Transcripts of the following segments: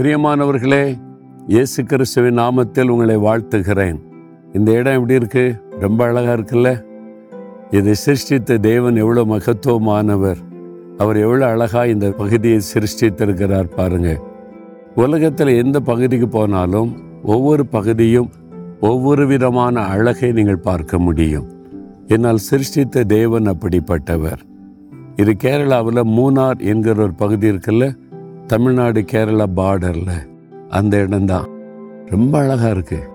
பிரியமானவர்களே இயேசு கிறிஸ்துவின் நாமத்தில் உங்களை வாழ்த்துகிறேன். இந்த இடம் எப்படி இருக்கு? ரொம்ப அழகா இருக்குல்ல? இதை சிருஷ்டித்த தேவன் எவ்வளோ மகத்துவமானவர். அவர் எவ்வளோ அழகா இந்த பகுதியை சிருஷ்டித்திருக்கிறார் பாருங்க. உலகத்தில் எந்த பகுதிக்கு போனாலும் ஒவ்வொரு பகுதியும் ஒவ்வொரு விதமான அழகை நீங்கள் பார்க்க முடியும். என்னால் சிருஷ்டித்த தேவன் அப்படிப்பட்டவர். இது கேரளாவில் மூணார் என்கிற ஒரு பகுதி இருக்குல்ல? தமிழ்நாடு கேரளா பார்டரில் அந்த இடம்தான். ரொம்ப அழகாக இருக்குது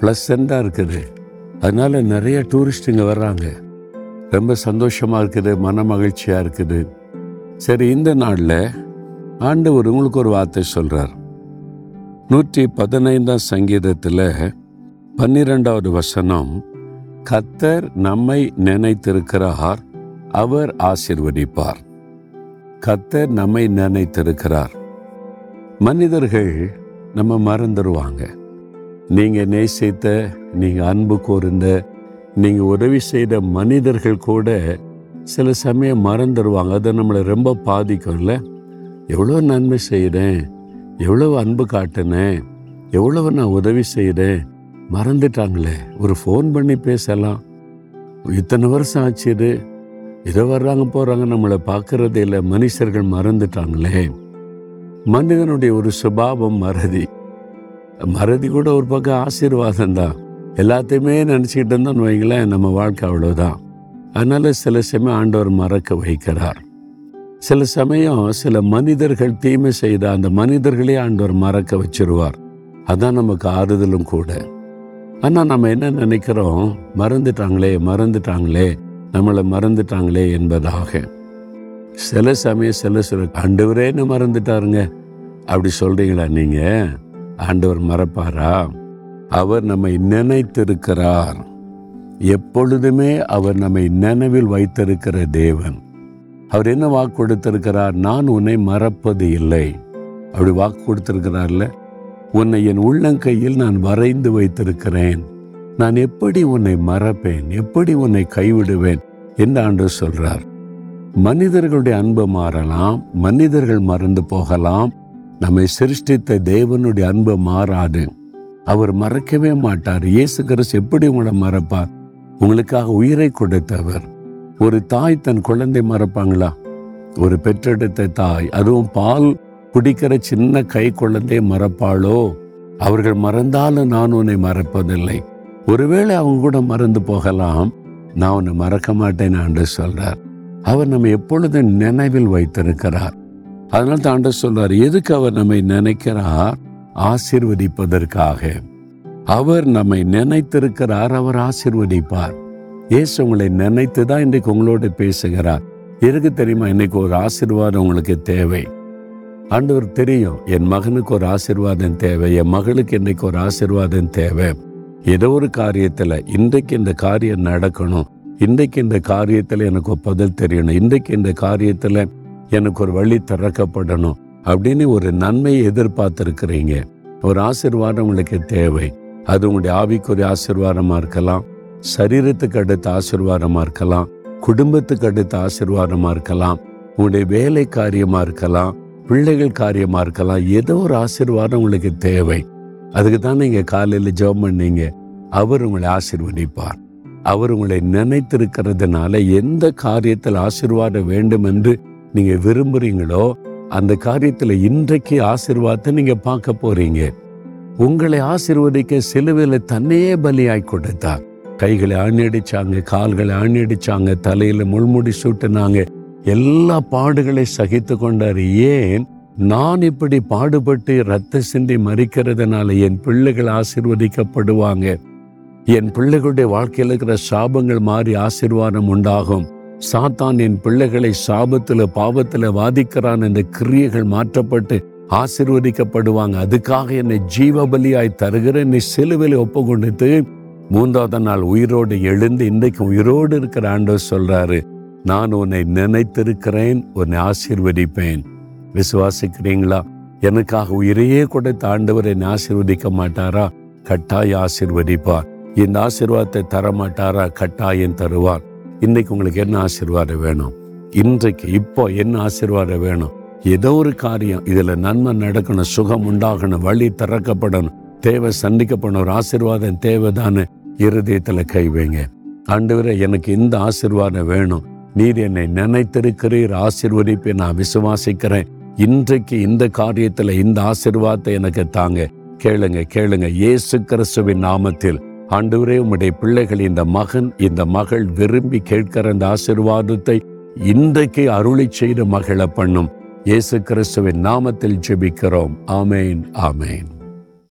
ப்ளசண்ட்டாக இருக்குது. அதனால் நிறைய டூரிஸ்ட்டுங்க வர்றாங்க. ரொம்ப சந்தோஷமாக இருக்குது மன மகிழ்ச்சியாக இருக்குது. சரி இந்த நாளில் ஆண்டவர் உங்களுக்கு ஒரு வார்த்தை சொல்கிறார் நூற்றி பதினைந்தாம் சங்கீதத்தில் பன்னிரெண்டாவது வசனம் கத்தர் நம்மை நினைத்திருக்கிறார் அவர் ஆசிர்வதிப்பார். கத்தர் நம்மை நினைத்திருக்கிறார். மனிதர்கள் நம்ம மறந்துடுவாங்க நீங்கள் நேசித்த நீங்கள் அன்பு கூர்ந்த நீங்கள் உதவி செய்த மனிதர்கள் கூட சில சமயம் மறந்துடுவாங்க அது நம்மளை ரொம்ப பாதிக்கும்ல. எவ்வளோ நன்மை செய்கிறேன் எவ்வளவு அன்பு காட்டினேன் எவ்வளவு நான் உதவி செய்கிறேன் மறந்துட்டாங்களே. ஒரு ஃபோன் பண்ணி பேசலாம். இத்தனை வருஷம் ஆச்சு இது வர்றாங்க போகிறாங்க நம்மளை பார்க்கறதே இல்லை. மனுஷர்கள் மறந்துட்டாங்களே. மனிதனுடைய ஒரு சுபாவம் மறதி. மறதி கூட ஒரு பக்கம் ஆசீர்வாதம் தான். எல்லாத்தையுமே நினச்சிக்கிட்டு இருந்தோம்னு வைங்களேன் நம்ம வாழ்க்கை அவ்வளோதான் அதனால் சில சமயம் ஆண்டவர் மறக்க வைக்கிறார். சில சமயம் சில மனிதர்கள் தீமை செய்த அந்த மனிதர்களே ஆண்டவர் மறக்க வச்சிருவார். அதான் நமக்கு ஆறுதலும் கூட. ஆனால் நம்ம என்ன நினைக்கிறோம்? மறந்துட்டாங்களே மறந்துட்டாங்களே. நம்மளை மறந்துட்டாங்களே என்பதாக. சில சமயம் சில சில ஆண்டவரேன்னு மறந்துட்டாருங்க. அப்படி சொல்றீங்களா நீங்க? ஆண்டவர் மறப்பாரா? அவர் நம்மை நினைத்திருக்கிறார். எப்பொழுதுமே அவர் நம்மை நினைவில் வைத்திருக்கிற தேவன். அவர் என்ன வாக்கு கொடுத்திருக்கிறார்? நான் உன்னை மறப்பது இல்லை. அப்படி வாக்கு கொடுத்திருக்கிறார்ல? உன்னை என் உள்ளங்கையில் நான் வரைந்து வைத்திருக்கிறேன். நான் எப்படி உன்னை மறப்பேன்? எப்படி உன்னை கைவிடுவேன்? என்று ஆண்டு சொல்றார். மனிதர்களுடைய அன்பு மாறலாம் மனிதர்கள் மறந்து போகலாம். நம்மை சிருஷ்டித்த தேவனுடைய அன்பு மாறாது. அவர் மறக்கவே மாட்டார். இயேசு கிறிஸ்து எப்படி உங்களை மறப்பார்? உங்களுக்காக உயிரை கொடுத்தவர். ஒரு தாய் தன் குழந்தை மறப்பாங்களா? ஒரு பெற்றெடுத்த தாய் அதுவும் பால் குடிக்கிற சின்ன கை குழந்தை மறப்பாளோ? அவர்கள் மறந்தாலும் நான் உன்னை மறப்பதில்லை. ஒருவேளை அவங்க கூட மறந்து போகலாம். நான் உன்னை மறக்க மாட்டேன் ஆண்டு சொல்றார். அவர் நம்ம எப்பொழுதும் நினைவில் வைத்திருக்கிறார். அதனால தான் ஆண்டு சொல்றார் எதுக்கு அவர் நம்மை நினைக்கிறார்? ஆசிர்வதிப்பதற்காக. அவர் நம்மை நினைத்திருக்கிறார் அவர் ஆசிர்வதிப்பார். ஏசு உங்களை நினைத்து தான் இன்றைக்கு உங்களோட பேசுகிறார். எதுக்கு தெரியுமா? இன்னைக்கு ஒரு ஆசீர்வாதம் உங்களுக்கு தேவை. ஆண்டவர் தெரியும் என் மகனுக்கு ஒரு ஆசீர்வாதம் தேவை என் மகளுக்கு இன்னைக்கு ஒரு ஆசிர்வாதம் தேவை. ஏதோ ஒரு காரியத்துல இன்றைக்கு இந்த காரியம் நடக்கணும். இன்றைக்கு இந்த காரியத்துல எனக்கு ஒரு பதில் தெரியணும். இன்றைக்கு இந்த காரியத்துல எனக்கு ஒரு வழி திறக்கப்படணும். அப்படின்னு ஒரு நன்மையை எதிர்பார்த்துருக்குறீங்க. ஒரு ஆசீர்வாதம் உங்களுக்கு தேவை. அது உங்களுடைய ஆவிக்குரிய ஆசீர்வாதமா இருக்கலாம். சரீரத்துக்கு அடுத்த ஆசீர்வாதமா இருக்கலாம். குடும்பத்துக்கு அடுத்த ஆசீர்வாதமா இருக்கலாம். உங்களுடைய வேலை காரியமா இருக்கலாம். பிள்ளைகள் காரியமா இருக்கலாம். ஏதோ ஒரு ஆசீர்வாதம் உங்களுக்கு தேவை. அதுக்கு தான் நீங்க காலையில் ஜெபம் பண்ணீங்க. அவர் உங்களை ஆசீர்வதிப்பார். அவர் உங்களை நினைத்திருக்கிறதுனால எந்த காரியத்தில் ஆசீர்வாதம் வேண்டும் என்று நீங்க விரும்புறீங்களோ அந்த காரியத்தில் இன்றைக்கு ஆசிர்வாதத்தை நீங்க பார்க்க போறீங்க. உங்களை ஆசீர்வதிக்க சிலுவையில் தன்னையே பலியாய் கொடுத்தார். கைகளை அணியடிச்சாங்க கால்களை அணியடிச்சாங்க தலையில முள்முடி சூட்டினாங்க. எல்லா பாடுகளை சகித்து கொண்டார். ஏன்? நான் இப்படி பாடுபட்டு ரத்த சிந்தி மறிக்கிறதுனால என் பிள்ளைகள் ஆசீர்வதிக்கப்படுவாங்க. என் பிள்ளைகளுடைய வாழ்க்கையில் இருக்கிற சாபங்கள் மாறி ஆசீர்வாதம் உண்டாகும். சாத்தான் என் பிள்ளைகளை சாபத்துல பாவத்துல வாதிக்கிறான் இந்த கிரியைகள் மாற்றப்பட்டு ஆசிர்வதிக்கப்படுவாங்க. அதுக்காக என்னை ஜீவபலியாய் தருகிற என்னை சிலுவையில் ஒப்பு கொடுத்து மூன்றாவது நாள் உயிரோடு எழுந்து இன்றைக்கு உயிரோடு இருக்கிற ஆண்டவர் சொல்றாரு நான் உன்னை நினைத்திருக்கிறேன் உன்னை ஆசிர்வதிப்பேன். விசுவாசிக்கிறீங்களா? எனக்காக உயிரையே கொடுத்த ஆண்டவர் என்னை ஆசிர்வதிக்க மாட்டாரா? கட்டாய ஆசிர்வதிப்பார். இந்த ஆசிர்வாதத்தை தர மாட்டாரா கட்டாயம் தருவார். இன்னைக்கு உங்களுக்கு என்ன ஆசீர்வாதம் வேணும்? இன்றைக்கு இப்போ என்ன ஆசீர்வாதம் வேணும்? ஏதோ ஒரு காரியம் இதுல நன்மை நடக்கணும் சுகம் உண்டாகணும் வழி திறக்கப்படணும் தேவை சந்திக்கப்படணும் ஒரு ஆசீர்வாதம் தேவைதானு இருதயத்துல கை வைங்க. ஆண்டவரே எனக்கு இந்த ஆசிர்வாதம் வேணும். நீர் என்னை நினைத்திருக்கிறீர் ஆசிர்வதிப்பை நான் விசுவாசிக்கிறேன். இன்றைக்கு இந்த காரியத்துல இந்த ஆசிர்வாதத்தை எனக்கு தாங்க. கேளுங்க கேளுங்க. இயேசு கிறிஸ்துவின் நாமத்தில் ஆண்டவரே உம்முடைய பிள்ளைகள் இந்த மகன் இந்த மகள் விரும்பி கேட்கிற இந்த ஆசிர்வாதத்தை இன்றைக்கு அருளி செய்து மகிழ பண்ணும். இயேசு கிறிஸ்துவின் நாமத்தில் ஜெபிக்கிறோம். ஆமேன் ஆமேன்.